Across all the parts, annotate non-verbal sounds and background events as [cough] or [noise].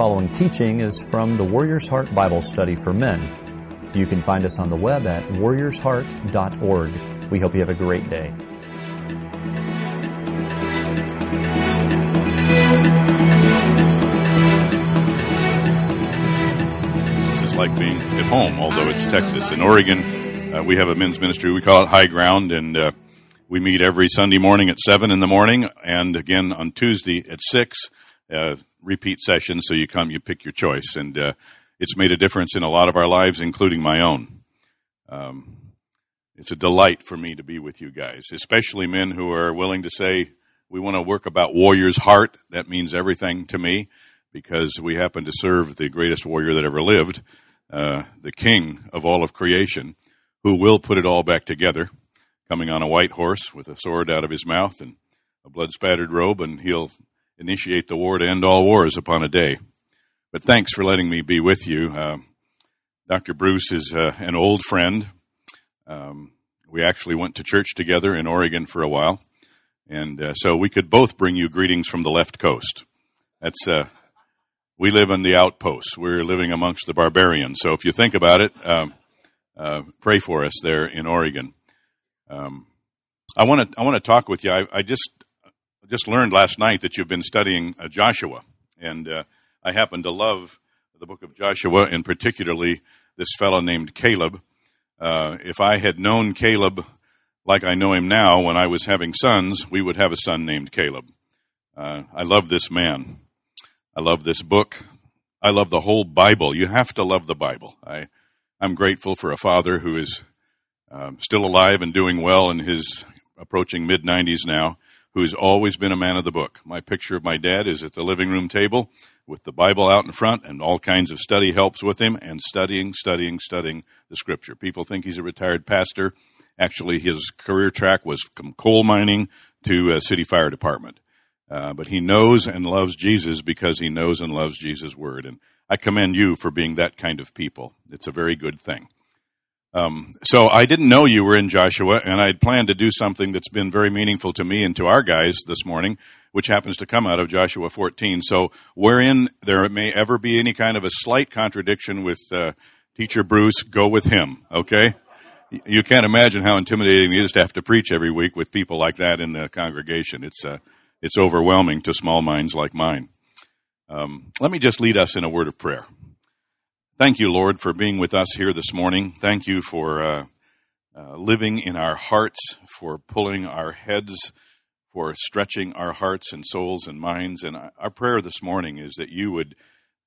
following teaching is from the Warrior's Heart Bible Study for Men. You can find us on the web at warriorsheart.org. We hope you have a great day. This is like being at home, although it's Texas. In Oregon, uh, we have a men's ministry. We call it High Ground, and uh, we meet every Sunday morning at 7 in the morning, and again on Tuesday at 6. Uh, repeat sessions, so you come, you pick your choice, and uh, it's made a difference in a lot of our lives, including my own. Um, it's a delight for me to be with you guys, especially men who are willing to say, we want to work about warrior's heart. That means everything to me because we happen to serve the greatest warrior that ever lived, uh, the king of all of creation, who will put it all back together, coming on a white horse with a sword out of his mouth and a blood spattered robe, and he'll initiate the war to end all wars upon a day. But thanks for letting me be with you. Uh, Dr. Bruce is uh, an old friend. Um, we actually went to church together in Oregon for a while, and uh, so we could both bring you greetings from the left coast. That's uh, we live in the outposts. We're living amongst the barbarians. So if you think about it, um, uh, pray for us there in Oregon. Um, I want to I want to talk with you. I, I just just learned last night that you've been studying uh, Joshua, and uh, I happen to love the book of Joshua, and particularly this fellow named Caleb. Uh, if I had known Caleb like I know him now, when I was having sons, we would have a son named Caleb. Uh, I love this man. I love this book. I love the whole Bible. You have to love the Bible. I, I'm grateful for a father who is um, still alive and doing well in his approaching mid 90s now who's always been a man of the book. My picture of my dad is at the living room table with the Bible out in front and all kinds of study helps with him and studying, studying, studying the scripture. People think he's a retired pastor. Actually, his career track was from coal mining to a city fire department. Uh, but he knows and loves Jesus because he knows and loves Jesus' word. And I commend you for being that kind of people. It's a very good thing. Um, so I didn't know you were in Joshua, and I'd planned to do something that's been very meaningful to me and to our guys this morning, which happens to come out of Joshua 14. So wherein there may ever be any kind of a slight contradiction with uh, Teacher Bruce, go with him. Okay. You can't imagine how intimidating it is to have to preach every week with people like that in the congregation. It's uh, it's overwhelming to small minds like mine. Um, let me just lead us in a word of prayer. Thank you, Lord, for being with us here this morning. Thank you for uh, uh, living in our hearts, for pulling our heads, for stretching our hearts and souls and minds. And our prayer this morning is that you would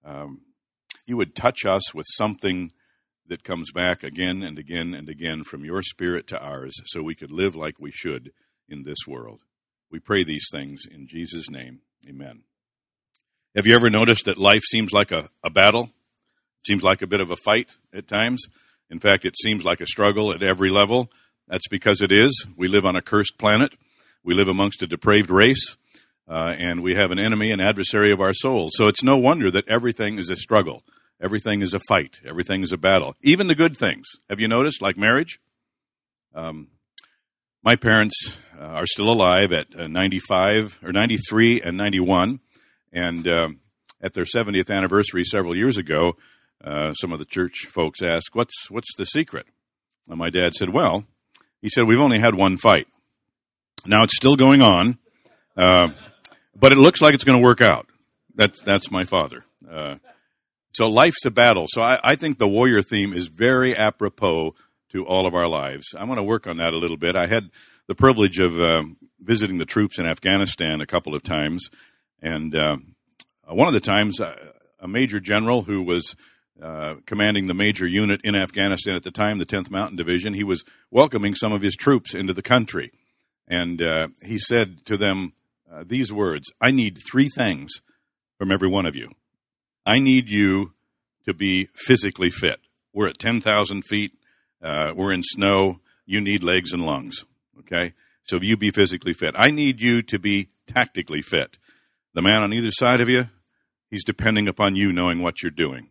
um, you would touch us with something that comes back again and again and again from your spirit to ours, so we could live like we should in this world. We pray these things in Jesus' name. Amen. Have you ever noticed that life seems like a, a battle? Seems like a bit of a fight at times. In fact, it seems like a struggle at every level. That's because it is. We live on a cursed planet. We live amongst a depraved race. Uh, and we have an enemy, an adversary of our souls. So it's no wonder that everything is a struggle. Everything is a fight. Everything is a battle. Even the good things. Have you noticed, like marriage? Um, my parents uh, are still alive at uh, 95 or 93 and 91. And um, at their 70th anniversary several years ago, uh, some of the church folks asked, "What's what's the secret?" And my dad said, "Well," he said, "We've only had one fight. Now it's still going on, uh, but it looks like it's going to work out." That's that's my father. Uh, so life's a battle. So I, I, think the warrior theme is very apropos to all of our lives. I want to work on that a little bit. I had the privilege of uh, visiting the troops in Afghanistan a couple of times, and uh, one of the times, a major general who was uh, commanding the major unit in Afghanistan at the time, the 10th Mountain Division, he was welcoming some of his troops into the country. And uh, he said to them uh, these words I need three things from every one of you. I need you to be physically fit. We're at 10,000 feet, uh, we're in snow, you need legs and lungs. Okay? So you be physically fit. I need you to be tactically fit. The man on either side of you, he's depending upon you knowing what you're doing.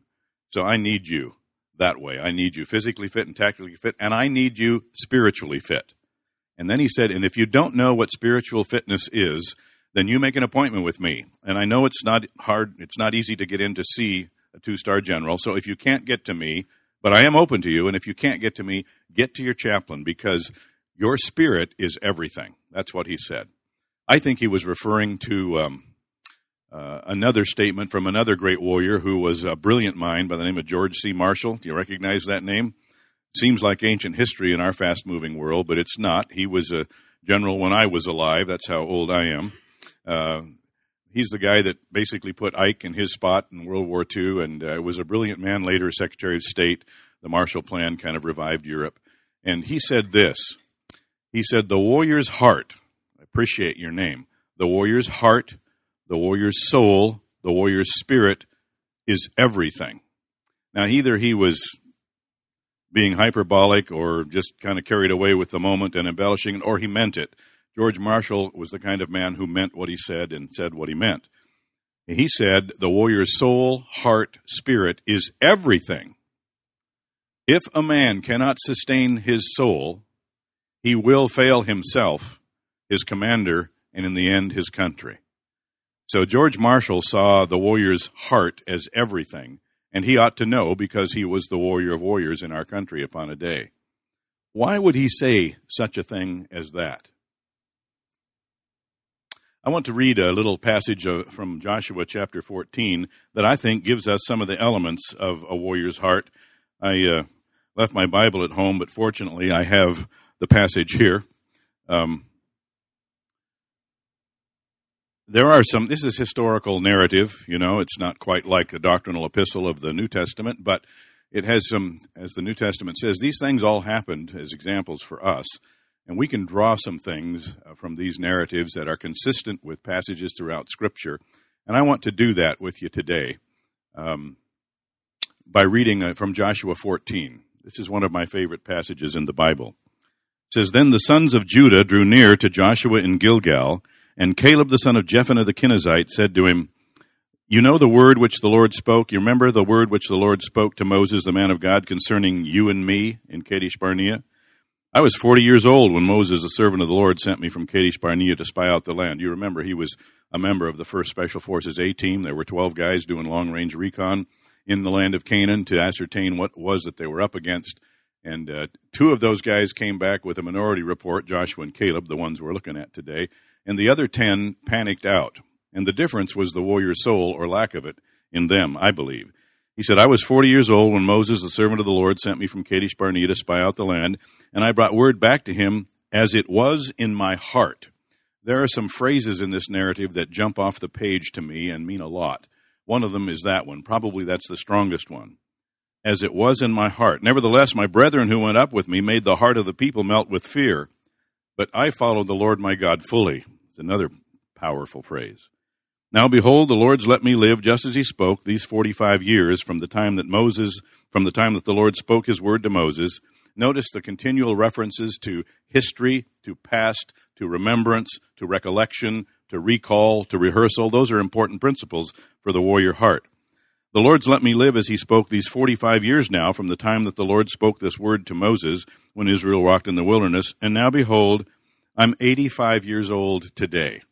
So I need you that way. I need you physically fit and tactically fit, and I need you spiritually fit. And then he said, and if you don't know what spiritual fitness is, then you make an appointment with me. And I know it's not hard, it's not easy to get in to see a two star general. So if you can't get to me, but I am open to you, and if you can't get to me, get to your chaplain because your spirit is everything. That's what he said. I think he was referring to um, uh, another statement from another great warrior who was a brilliant mind by the name of George C. Marshall. Do you recognize that name? Seems like ancient history in our fast moving world, but it's not. He was a general when I was alive. That's how old I am. Uh, he's the guy that basically put Ike in his spot in World War II and uh, was a brilliant man, later Secretary of State. The Marshall Plan kind of revived Europe. And he said this He said, The warrior's heart, I appreciate your name, the warrior's heart, the warrior's soul, the warrior's spirit is everything. Now, either he was being hyperbolic or just kind of carried away with the moment and embellishing, or he meant it. George Marshall was the kind of man who meant what he said and said what he meant. He said, The warrior's soul, heart, spirit is everything. If a man cannot sustain his soul, he will fail himself, his commander, and in the end, his country. So George Marshall saw the warrior's heart as everything, and he ought to know because he was the warrior of warriors in our country upon a day. Why would he say such a thing as that? I want to read a little passage from Joshua chapter 14 that I think gives us some of the elements of a warrior's heart. I uh, left my Bible at home, but fortunately I have the passage here. Um, there are some, this is historical narrative, you know, it's not quite like the doctrinal epistle of the New Testament, but it has some, as the New Testament says, these things all happened as examples for us. And we can draw some things uh, from these narratives that are consistent with passages throughout Scripture. And I want to do that with you today um, by reading uh, from Joshua 14. This is one of my favorite passages in the Bible. It says, Then the sons of Judah drew near to Joshua in Gilgal, and Caleb the son of Jephunneh the Kenizzite said to him, You know the word which the Lord spoke. You remember the word which the Lord spoke to Moses, the man of God, concerning you and me in Kadesh Barnea? I was 40 years old when Moses, the servant of the Lord, sent me from Kadesh Barnea to spy out the land. You remember he was a member of the 1st Special Forces A team. There were 12 guys doing long range recon in the land of Canaan to ascertain what was that they were up against. And uh, two of those guys came back with a minority report, Joshua and Caleb, the ones we're looking at today. And the other 10 panicked out. And the difference was the warrior's soul, or lack of it, in them, I believe. He said, I was 40 years old when Moses, the servant of the Lord, sent me from Kadesh Barnea to spy out the land and I brought word back to him as it was in my heart. There are some phrases in this narrative that jump off the page to me and mean a lot. One of them is that one. Probably that's the strongest one. As it was in my heart. Nevertheless, my brethren who went up with me made the heart of the people melt with fear. But I followed the Lord my God fully. It's another powerful phrase. Now behold, the Lord's let me live just as he spoke these 45 years from the time that Moses, from the time that the Lord spoke his word to Moses Notice the continual references to history, to past, to remembrance, to recollection, to recall, to rehearsal. Those are important principles for the warrior heart. The Lord's let me live as he spoke these 45 years now from the time that the Lord spoke this word to Moses when Israel walked in the wilderness. And now behold, I'm 85 years old today.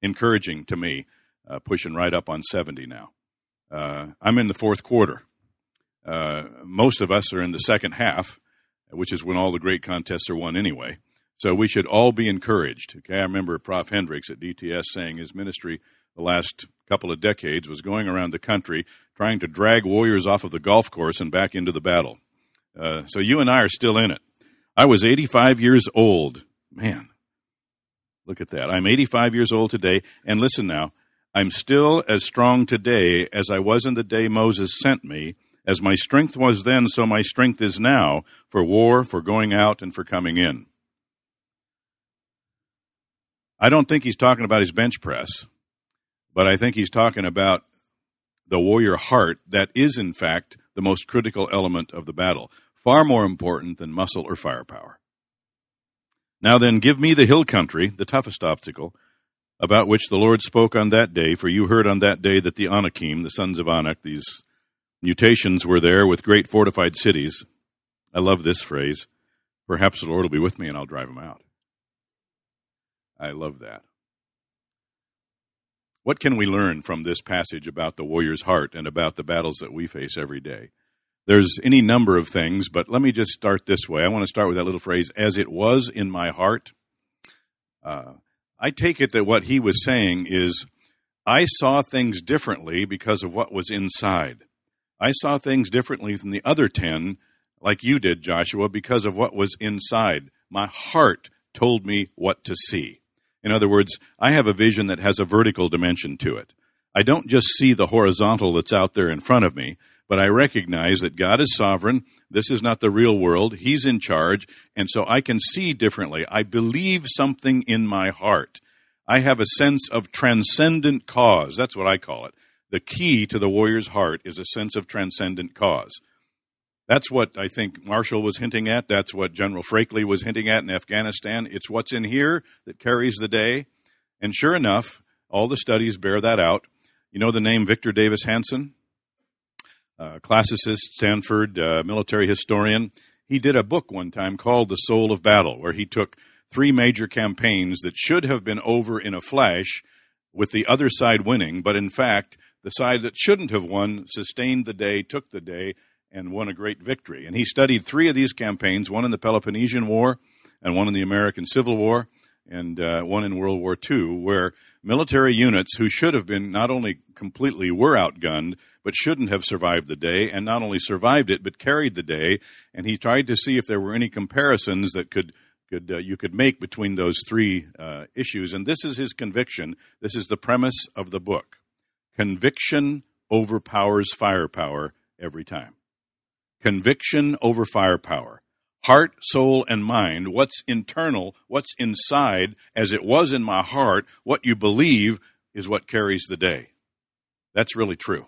Encouraging to me, uh, pushing right up on 70 now. Uh, I'm in the fourth quarter. Uh, most of us are in the second half which is when all the great contests are won anyway. So we should all be encouraged. Okay, I remember Prof. Hendricks at DTS saying his ministry the last couple of decades was going around the country trying to drag warriors off of the golf course and back into the battle. Uh, so you and I are still in it. I was 85 years old. Man, look at that. I'm 85 years old today. And listen now, I'm still as strong today as I was in the day Moses sent me as my strength was then, so my strength is now for war, for going out, and for coming in. I don't think he's talking about his bench press, but I think he's talking about the warrior heart that is, in fact, the most critical element of the battle, far more important than muscle or firepower. Now then, give me the hill country, the toughest obstacle, about which the Lord spoke on that day, for you heard on that day that the Anakim, the sons of Anak, these Mutations were there with great fortified cities. I love this phrase. Perhaps the Lord will be with me and I'll drive them out. I love that. What can we learn from this passage about the warrior's heart and about the battles that we face every day? There's any number of things, but let me just start this way. I want to start with that little phrase, as it was in my heart. Uh, I take it that what he was saying is, I saw things differently because of what was inside. I saw things differently than the other 10, like you did, Joshua, because of what was inside. My heart told me what to see. In other words, I have a vision that has a vertical dimension to it. I don't just see the horizontal that's out there in front of me, but I recognize that God is sovereign. This is not the real world. He's in charge. And so I can see differently. I believe something in my heart. I have a sense of transcendent cause. That's what I call it. The key to the warrior's heart is a sense of transcendent cause. That's what I think Marshall was hinting at. That's what General Frakely was hinting at in Afghanistan. It's what's in here that carries the day. And sure enough, all the studies bear that out. You know the name Victor Davis Hanson? Uh, classicist, Stanford, uh, military historian. He did a book one time called The Soul of Battle, where he took three major campaigns that should have been over in a flash with the other side winning, but in fact, the side that shouldn't have won sustained the day, took the day, and won a great victory. And he studied three of these campaigns one in the Peloponnesian War, and one in the American Civil War, and uh, one in World War II, where military units who should have been not only completely were outgunned, but shouldn't have survived the day, and not only survived it, but carried the day. And he tried to see if there were any comparisons that could could uh, you could make between those three uh, issues. And this is his conviction. This is the premise of the book. Conviction overpowers firepower every time. Conviction over firepower. Heart, soul, and mind, what's internal, what's inside, as it was in my heart, what you believe is what carries the day. That's really true.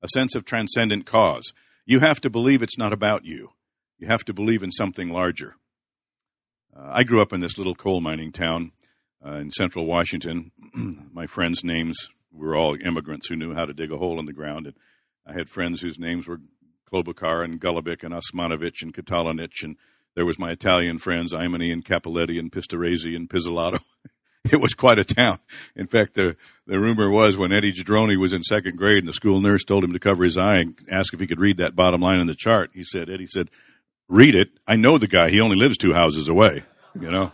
A sense of transcendent cause. You have to believe it's not about you. You have to believe in something larger. Uh, I grew up in this little coal mining town uh, in central Washington. [clears throat] My friends' names were all immigrants who knew how to dig a hole in the ground. And I had friends whose names were Klobuchar and Golubic and Osmanovic and Katalinich, and there was my Italian friends, Imani and Capoletti and Pistoresi and Pizzolato. [laughs] it was quite a town. In fact, the, the rumor was when Eddie Jadroni was in second grade and the school nurse told him to cover his eye and ask if he could read that bottom line in the chart, he said, Eddie said, read it. I know the guy. He only lives two houses away, you know.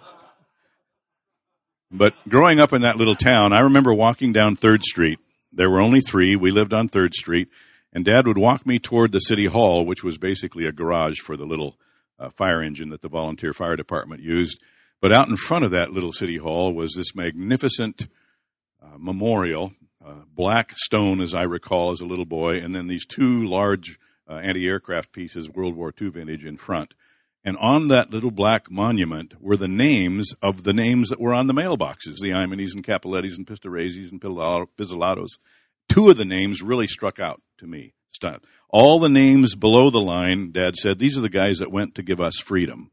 But growing up in that little town, I remember walking down Third Street. There were only three. We lived on Third Street and Dad would walk me toward the city hall, which was basically a garage for the little uh, fire engine that the volunteer fire department used. But out in front of that little city hall was this magnificent uh, memorial, uh, black stone, as I recall, as a little boy, and then these two large uh, anti aircraft pieces, World War II vintage, in front. And on that little black monument were the names of the names that were on the mailboxes the Imanes and Capolettis and Pistoresis and Pizzolatos. Two of the names really struck out to me. All the names below the line, Dad said, these are the guys that went to give us freedom.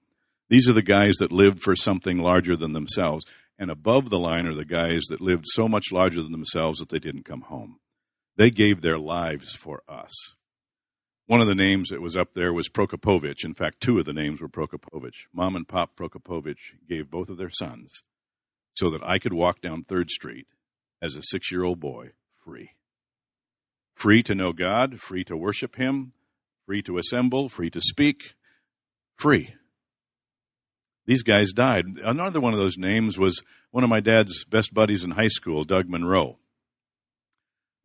These are the guys that lived for something larger than themselves. And above the line are the guys that lived so much larger than themselves that they didn't come home. They gave their lives for us. One of the names that was up there was Prokopovich. In fact, two of the names were Prokopovich. Mom and Pop Prokopovich gave both of their sons so that I could walk down Third Street as a six year old boy free free to know God, free to worship Him, free to assemble, free to speak, free. These guys died. Another one of those names was one of my dad's best buddies in high school, Doug Munro.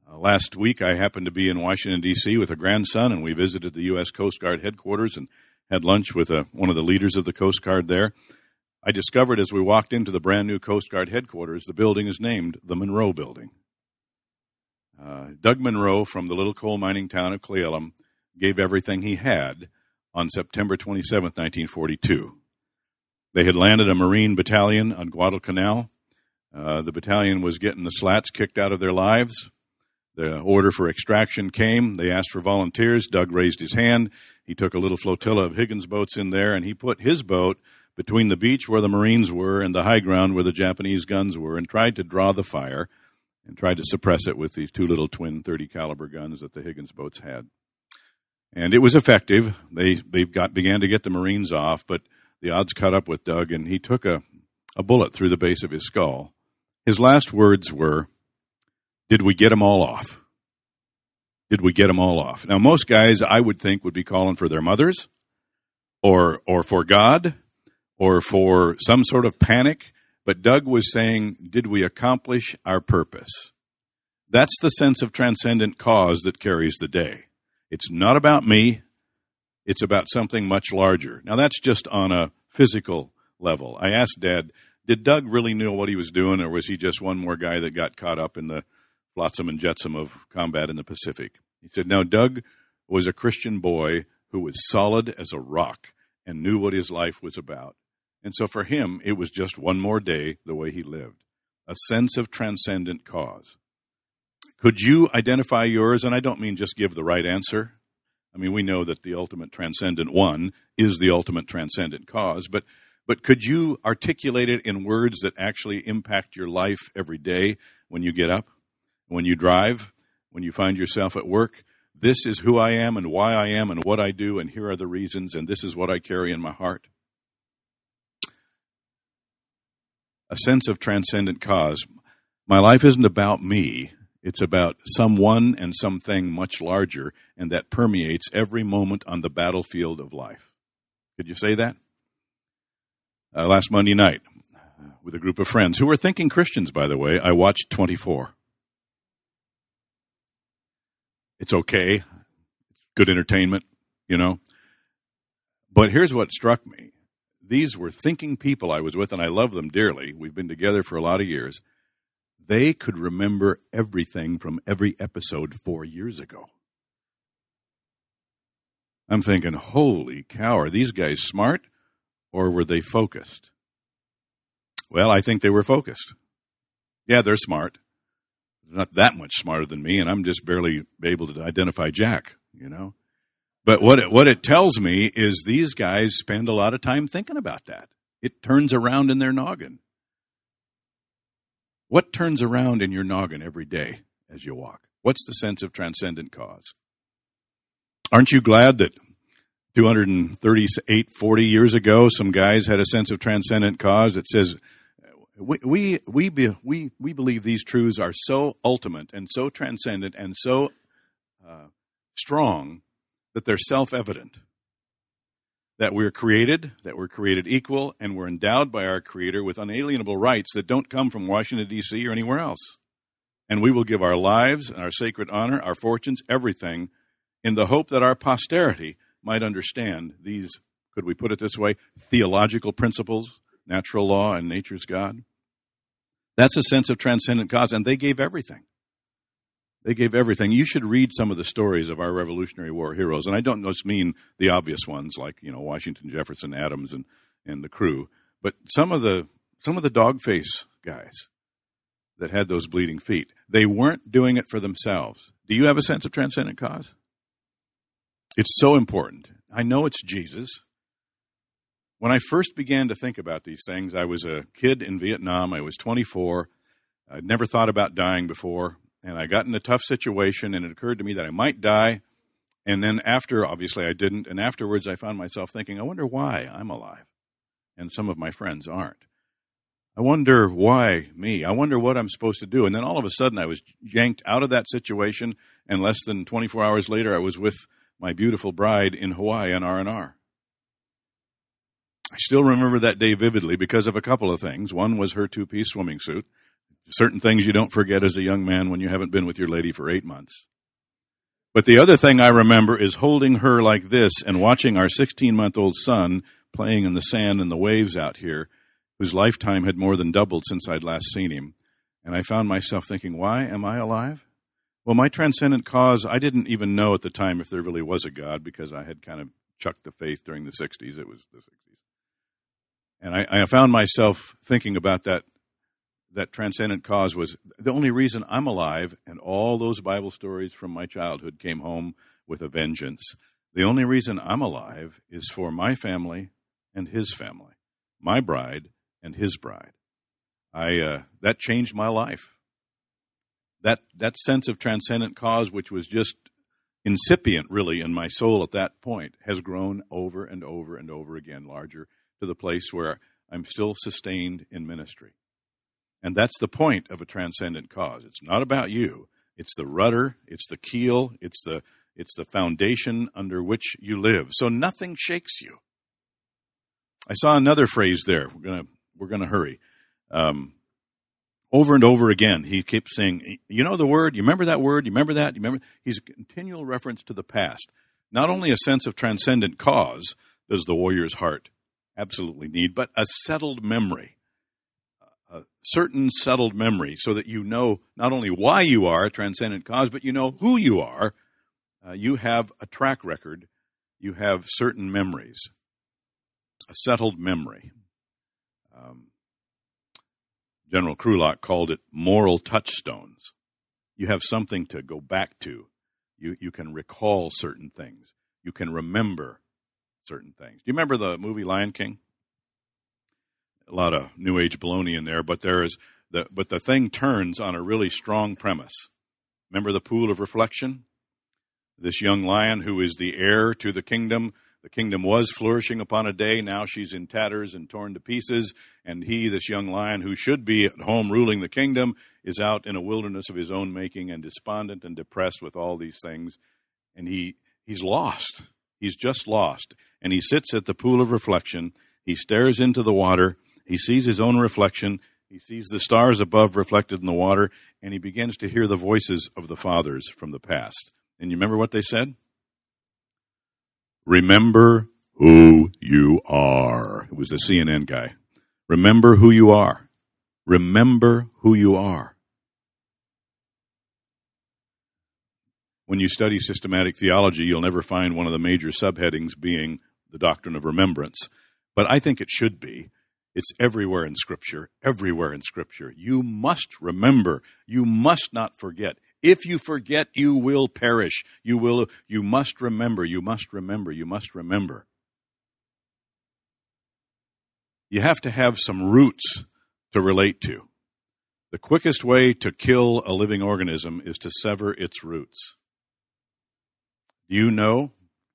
Uh, last week, I happened to be in Washington, D.C. with a grandson, and we visited the U.S. Coast Guard headquarters and had lunch with a, uh, one of the leaders of the Coast Guard there. I discovered as we walked into the brand new Coast Guard headquarters, the building is named the Munro Building. Uh, Doug Munro from the little coal mining town of Cle Elum gave everything he had on September 27, 1942. They had landed a Marine battalion on Guadalcanal. Uh, the battalion was getting the slats kicked out of their lives. The order for extraction came. They asked for volunteers. Doug raised his hand. He took a little flotilla of Higgins boats in there and he put his boat between the beach where the Marines were and the high ground where the Japanese guns were and tried to draw the fire and tried to suppress it with these two little twin 30 caliber guns that the Higgins boats had. And it was effective. They they got began to get the Marines off, but the odds caught up with Doug, and he took a, a bullet through the base of his skull. His last words were, Did we get them all off? Did we get them all off? Now, most guys I would think would be calling for their mothers or, or for God or for some sort of panic. But Doug was saying, did we accomplish our purpose? That's the sense of transcendent cause that carries the day. It's not about me. It's about something much larger. Now that's just on a physical level. I asked Dad, did Doug really know what he was doing, or was he just one more guy that got caught up in the flotsam and jetsam of combat in the Pacific? He said, no, Doug was a Christian boy who was solid as a rock and knew what his life was about. And so for him, it was just one more day the way he lived, a sense of transcendent cause. Could you identify yours? And I don't mean just give the right answer. I mean, we know that the ultimate transcendent one is the ultimate transcendent cause, but but could you articulate it in words that actually impact your life every day when you get up, when you drive, when you find yourself at work? This is who I am and why I am and what I do, and here are the reasons, and this is what I carry in my heart. A sense of transcendent cause. My life isn't about me, it's about someone and something much larger, and that permeates every moment on the battlefield of life. Could you say that? Uh, last Monday night, with a group of friends who were thinking Christians, by the way, I watched 24. It's okay. Good entertainment, you know. But here's what struck me. These were thinking people I was with, and I love them dearly. We've been together for a lot of years they could remember everything from every episode four years ago. I'm thinking, holy cow, are these guys smart or were they focused? Well, I think they were focused. Yeah, they're smart. They're not that much smarter than me, and I'm just barely able to identify Jack, you know? But what it, what it tells me is these guys spend a lot of time thinking about that. It turns around in their noggin. What turns around in your noggin every day as you walk? What's the sense of transcendent cause? Aren't you glad that 238, 40 years ago, some guys had a sense of transcendent cause that says, we, we, we, we, we believe these truths are so ultimate and so transcendent and so uh, strong that they're self evident that we're created, that we're created equal, and we're endowed by our Creator with unalienable rights that don't come from Washington, D.C. or anywhere else. And we will give our lives and our sacred honor, our fortunes, everything, in the hope that our posterity might understand these, could we put it this way, theological principles, natural law, and nature's God. That's a sense of transcendent cause, and they gave everything. They gave everything. You should read some of the stories of our Revolutionary War heroes, and I don't just mean the obvious ones like you know Washington, Jefferson, Adams, and and the crew, but some of the some of the dog face guys that had those bleeding feet. They weren't doing it for themselves. Do you have a sense of transcendent cause? It's so important. I know it's Jesus. When I first began to think about these things, I was a kid in Vietnam. I was 24. I'd never thought about dying before and I got in a tough situation, and it occurred to me that I might die. And then after, obviously, I didn't. And afterwards, I found myself thinking, I wonder why I'm alive, and some of my friends aren't. I wonder why me. I wonder what I'm supposed to do. And then all of a sudden, I was yanked out of that situation, and less than 24 hours later, I was with my beautiful bride in Hawaii on R&R. I still remember that day vividly because of a couple of things. One was her two-piece swimming suit certain things you don't forget as a young man when you haven't been with your lady for eight months. But the other thing I remember is holding her like this and watching our 16 month old son playing in the sand and the waves out here, whose lifetime had more than doubled since I'd last seen him. And I found myself thinking, why am I alive? Well, my transcendent cause, I didn't even know at the time if there really was a God because I had kind of chucked the faith during the 60s. It was the 60s. And I, I found myself thinking about that that transcendent cause was the only reason I'm alive, and all those Bible stories from my childhood came home with a vengeance. The only reason I'm alive is for my family and his family, my bride and his bride. I uh, that changed my life. That that sense of transcendent cause, which was just incipient, really, in my soul at that point, has grown over and over and over again, larger to the place where I'm still sustained in ministry. And that's the point of a transcendent cause. It's not about you. It's the rudder, it's the keel, it's the it's the foundation under which you live. So nothing shakes you. I saw another phrase there. We're gonna we're gonna hurry. Um, over and over again, he keeps saying, "You know the word. You remember that word. You remember that. You remember." He's a continual reference to the past. Not only a sense of transcendent cause does the warrior's heart absolutely need, but a settled memory, certain settled memory, so that you know not only why you are a transcendent cause, but you know who you are. Uh, you have a track record. You have certain memories a settled memory. Um, General Krulak called it moral touchstones. You have something to go back to. You, you can recall certain things. You can remember certain things. Do you remember the movie Lion King? A lot of New Age baloney in there, but there is the but the thing turns on a really strong premise. Remember the pool of reflection? This young lion who is the heir to the kingdom the kingdom was flourishing upon a day. Now she's in tatters and torn to pieces. And he, this young lion who should be at home ruling the kingdom, is out in a wilderness of his own making and despondent and depressed with all these things. And he, he's lost. He's just lost. And he sits at the pool of reflection. He stares into the water. He sees his own reflection. He sees the stars above reflected in the water. And he begins to hear the voices of the fathers from the past. And you remember what they said? Remember who you are. It was the CNN guy. Remember who you are. Remember who you are. When you study systematic theology, you'll never find one of the major subheadings being the doctrine of remembrance. But I think it should be. It's everywhere in Scripture, everywhere in Scripture. You must remember. You must not forget. If you forget, you will perish. You will, you must remember, you must remember, you must remember. You have to have some roots to relate to. The quickest way to kill a living organism is to sever its roots. Do you know?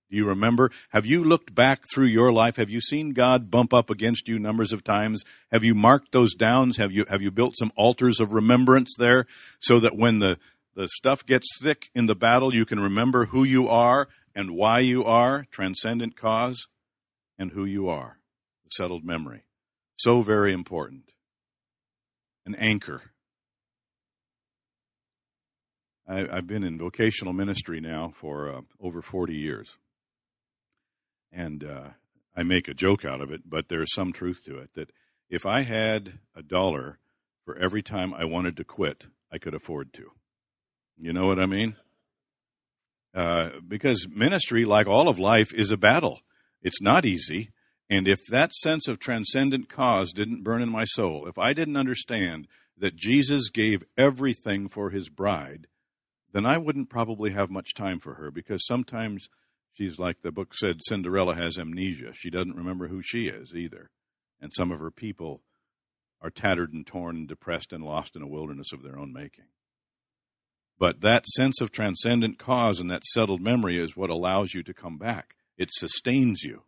Do you remember? Have you looked back through your life? Have you seen God bump up against you numbers of times? Have you marked those downs? Have you, have you built some altars of remembrance there so that when the, the stuff gets thick in the battle, you can remember who you are and why you are, transcendent cause, and who you are, settled memory. So very important. An anchor. I, have been in vocational ministry now for uh, over 40 years. And uh, I make a joke out of it, but there's some truth to it that if I had a dollar for every time I wanted to quit, I could afford to. You know what I mean? Uh, because ministry, like all of life, is a battle. It's not easy. And if that sense of transcendent cause didn't burn in my soul, if I didn't understand that Jesus gave everything for his bride, then I wouldn't probably have much time for her because sometimes she's like the book said Cinderella has amnesia. She doesn't remember who she is either. And some of her people are tattered and torn and depressed and lost in a wilderness of their own making. But that sense of transcendent cause and that settled memory is what allows you to come back. It sustains you.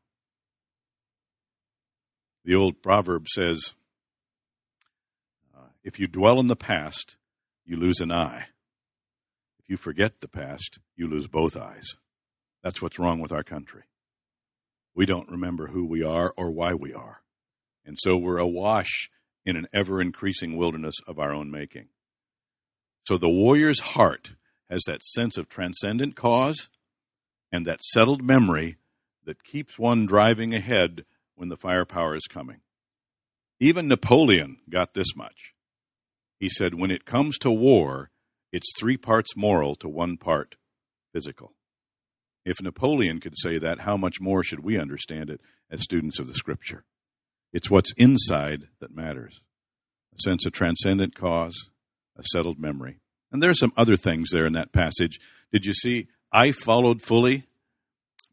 The old proverb says, uh, if you dwell in the past, you lose an eye. If you forget the past, you lose both eyes. That's what's wrong with our country. We don't remember who we are or why we are. And so we're awash in an ever increasing wilderness of our own making. So the warrior's heart has that sense of transcendent cause and that settled memory that keeps one driving ahead when the firepower is coming. Even Napoleon got this much. He said, when it comes to war, it's three parts moral to one part physical. If Napoleon could say that, how much more should we understand it as students of the Scripture? It's what's inside that matters a sense of transcendent cause, a settled memory. And there are some other things there in that passage. Did you see, I followed fully?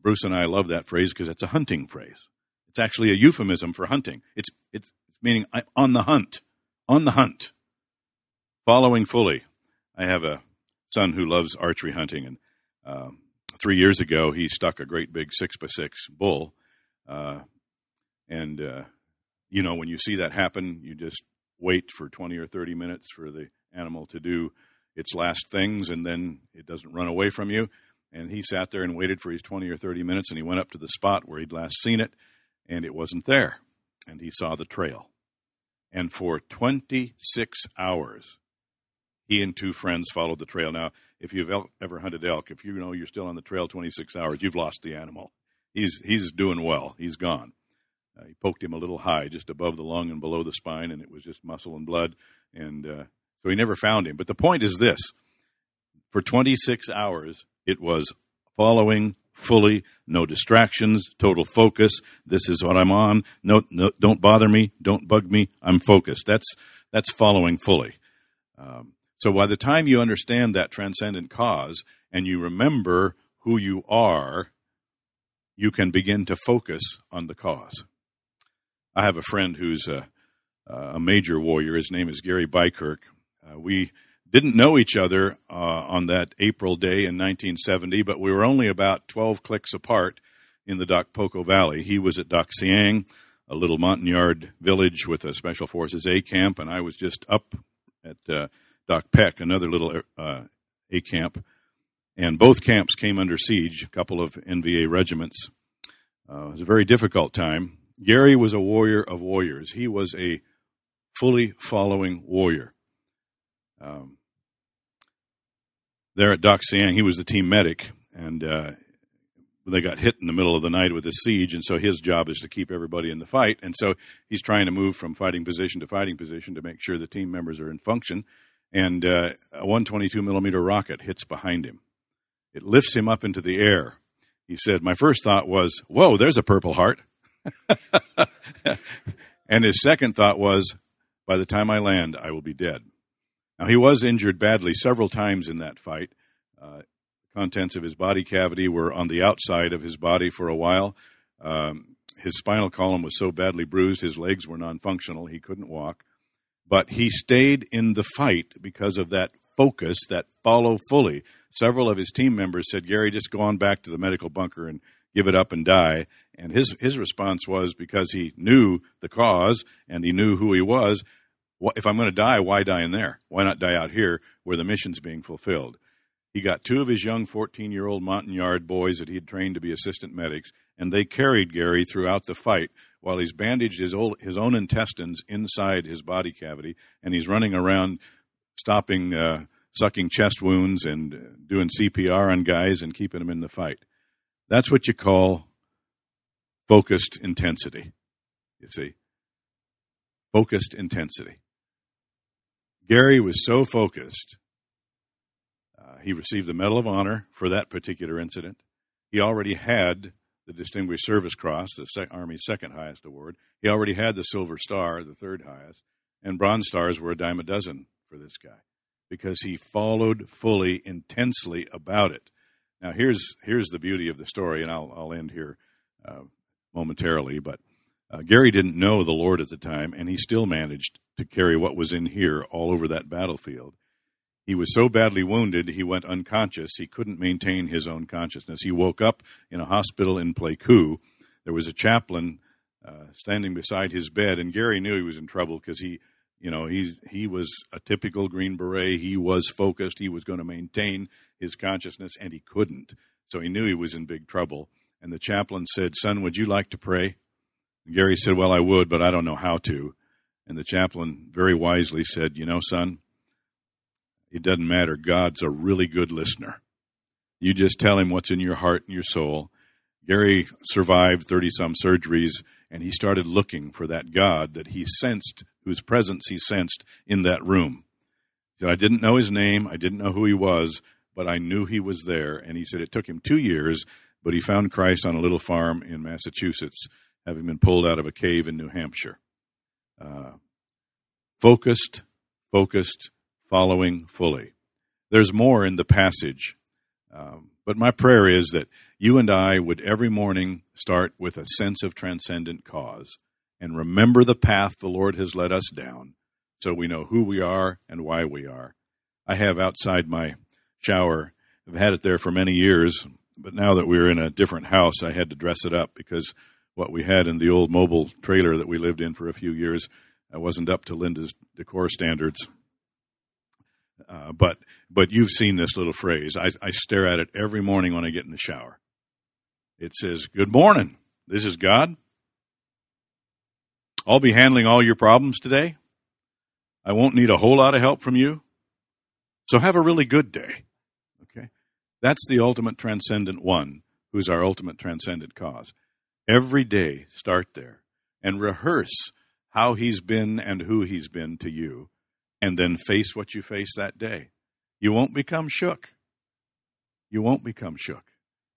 Bruce and I love that phrase because it's a hunting phrase. It's actually a euphemism for hunting. It's, it's meaning on the hunt, on the hunt, following fully. I have a son who loves archery hunting, and um, three years ago he stuck a great big six by six bull, uh, and uh, you know when you see that happen, you just wait for 20 or 30 minutes for the animal to do its last things and then it doesn't run away from you. And he sat there and waited for his 20 or 30 minutes and he went up to the spot where he'd last seen it and it wasn't there. And he saw the trail. And for 26 hours, he and two friends followed the trail. Now, if you've ever hunted elk, if you know you're still on the trail 26 hours, you've lost the animal. He's, he's doing well. He's gone. Uh, he poked him a little high, just above the lung and below the spine, and it was just muscle and blood. And uh, so he never found him. But the point is this for 26 hours, it was following fully, no distractions, total focus. This is what I'm on. No, no don't bother me. Don't bug me. I'm focused. That's, that's following fully. Um, so by the time you understand that transcendent cause and you remember who you are, you can begin to focus on the cause. I have a friend who's a, a major warrior. His name is Gary Beikirch. Uh, we didn't know each other uh, on that April day in 1970, but we were only about 12 clicks apart in the Dak Poko Valley. He was at Dak Seang, a little Montagnard village with a Special Forces A camp, and I was just up at uh, Dak Pek, another little uh, A camp. And both camps came under siege, a couple of NVA regiments. Uh, it was a very difficult time. Gary was a warrior of warriors. He was a fully following warrior. Um, there at Dak Seang, he was the team medic, and uh, they got hit in the middle of the night with a siege, and so his job is to keep everybody in the fight. And so he's trying to move from fighting position to fighting position to make sure the team members are in function. And uh, a 122 millimeter rocket hits behind him. It lifts him up into the air. He said, "My first thought was, whoa, there's a Purple Heart." [laughs] and his second thought was, by the time I land, I will be dead. Now, he was injured badly several times in that fight. Uh, contents of his body cavity were on the outside of his body for a while. Um, his spinal column was so badly bruised, his legs were non functional. He couldn't walk. But he stayed in the fight because of that focus, that follow fully. Several of his team members said, Gary, just go on back to the medical bunker and give it up and die. And his, his response was because he knew the cause and he knew who he was. If I'm going to die, why die in there? Why not die out here where the mission's being fulfilled? He got two of his young 14 year old Montagnard boys that he had trained to be assistant medics, and they carried Gary throughout the fight while he's bandaged his, old, his own intestines inside his body cavity, and he's running around stopping, uh, sucking chest wounds and doing CPR on guys and keeping them in the fight. That's what you call focused intensity. You see? Focused intensity. Gary was so focused, uh, he received the Medal of Honor for that particular incident. He already had the Distinguished Service Cross, the Army's second highest award. He already had the Silver Star, the third highest, and Bronze Stars were a dime a dozen for this guy because he followed fully, intensely about it. Now, here's here's the beauty of the story, and I'll I'll end here uh, momentarily. But uh, Gary didn't know the Lord at the time, and he still managed to carry what was in here all over that battlefield. He was so badly wounded, he went unconscious. He couldn't maintain his own consciousness. He woke up in a hospital in Pleiku. There was a chaplain uh, standing beside his bed, and Gary knew he was in trouble because he, you know, he's he was a typical Green Beret. He was focused. He was going to maintain his consciousness, and he couldn't. So he knew he was in big trouble. And the chaplain said, Son, would you like to pray? And Gary said, Well, I would, but I don't know how to. And the chaplain very wisely said, You know, son, it doesn't matter. God's a really good listener. You just tell him what's in your heart and your soul. Gary survived 30 some surgeries, and he started looking for that God that he sensed, whose presence he sensed in that room. I didn't know his name, I didn't know who he was, but I knew he was there. And he said it took him two years, but he found Christ on a little farm in Massachusetts, having been pulled out of a cave in New Hampshire. Uh, focused, focused, following fully. There's more in the passage, um, but my prayer is that you and I would every morning start with a sense of transcendent cause and remember the path the Lord has led us down so we know who we are and why we are. I have outside my shower. I've had it there for many years, but now that we're in a different house, I had to dress it up because what we had in the old mobile trailer that we lived in for a few years I wasn't up to Linda's decor standards. Uh, but but you've seen this little phrase. I, I stare at it every morning when I get in the shower. It says, "Good morning. This is God. I'll be handling all your problems today. I won't need a whole lot of help from you. So have a really good day." Okay, that's the ultimate transcendent one, who's our ultimate transcendent cause. Every day, start there and rehearse how he's been and who he's been to you and then face what you face that day. You won't become shook. You won't become shook.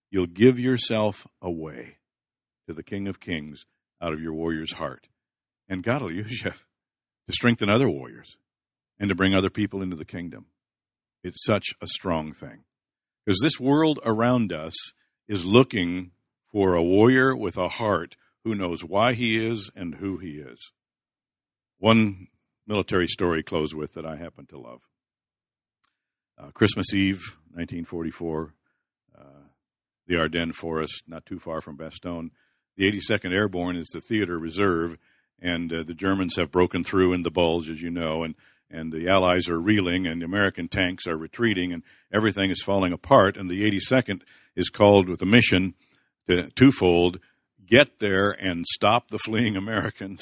You'll give yourself away to the King of Kings out of your warrior's heart. And God will use you [laughs] to strengthen other warriors and to bring other people into the kingdom. It's such a strong thing. Because this world around us is looking for a warrior with a heart who knows why he is and who he is. One military story close with that I happen to love. Uh, Christmas Eve, 1944, uh, the Ardennes Forest, not too far from Bastogne. The 82nd Airborne is the theater reserve, and uh, the Germans have broken through in the Bulge, as you know, and, and the Allies are reeling, and the American tanks are retreating, and everything is falling apart. And the 82nd is called with a mission to twofold get there and stop the fleeing Americans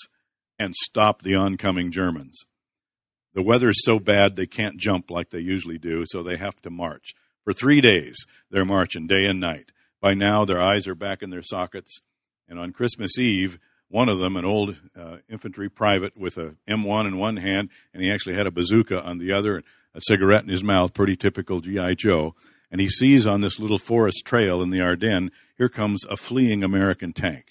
and stop the oncoming Germans. The weather is so bad they can't jump like they usually do, so they have to march. For three days, they're marching day and night. By now, their eyes are back in their sockets. And on Christmas Eve, one of them, an old uh, infantry private with a M1 in one hand, and he actually had a bazooka on the other, and a cigarette in his mouth, pretty typical G.I. Joe. And he sees on this little forest trail in the Ardennes, here comes a fleeing American tank.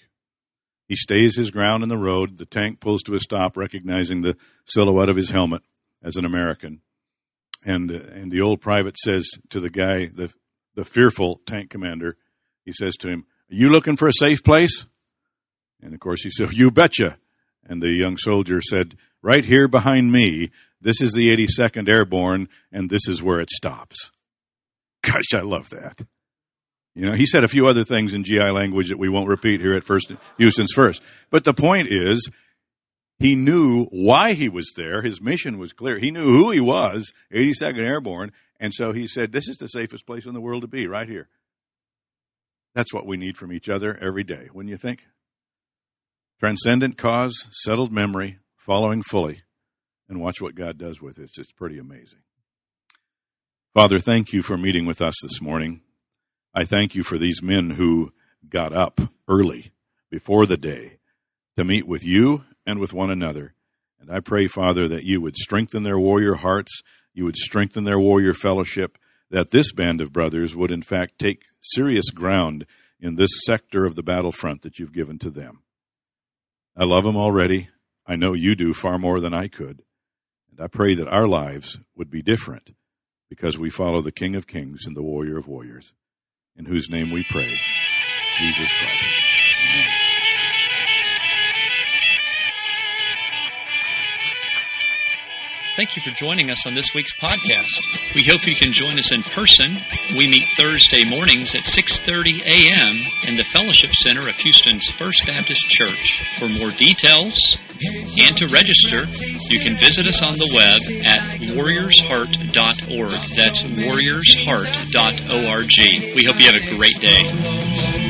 He stays his ground in the road. The tank pulls to a stop, recognizing the silhouette of his helmet as an American. And, uh, and the old private says to the guy, the, the fearful tank commander, he says to him, Are you looking for a safe place? And of course he said, You betcha. And the young soldier said, Right here behind me, this is the 82nd Airborne, and this is where it stops. Gosh, I love that. You know, he said a few other things in GI language that we won't repeat here at First Houston's First. But the point is, he knew why he was there. His mission was clear. He knew who he was, 82nd Airborne, and so he said, "This is the safest place in the world to be, right here." That's what we need from each other every day. Wouldn't you think? Transcendent cause, settled memory, following fully, and watch what God does with it. It's pretty amazing. Father, thank you for meeting with us this morning. I thank you for these men who got up early before the day to meet with you and with one another. And I pray, Father, that you would strengthen their warrior hearts, you would strengthen their warrior fellowship, that this band of brothers would, in fact, take serious ground in this sector of the battlefront that you've given to them. I love them already. I know you do far more than I could. And I pray that our lives would be different because we follow the King of Kings and the Warrior of Warriors in whose name we pray, Jesus Christ. Amen. Thank you for joining us on this week's podcast. We hope you can join us in person. We meet Thursday mornings at 6:30 a.m. in the Fellowship Center of Houston's First Baptist Church. For more details and to register, you can visit us on the web at warriorsheart.org. That's warriorsheart.org. We hope you have a great day.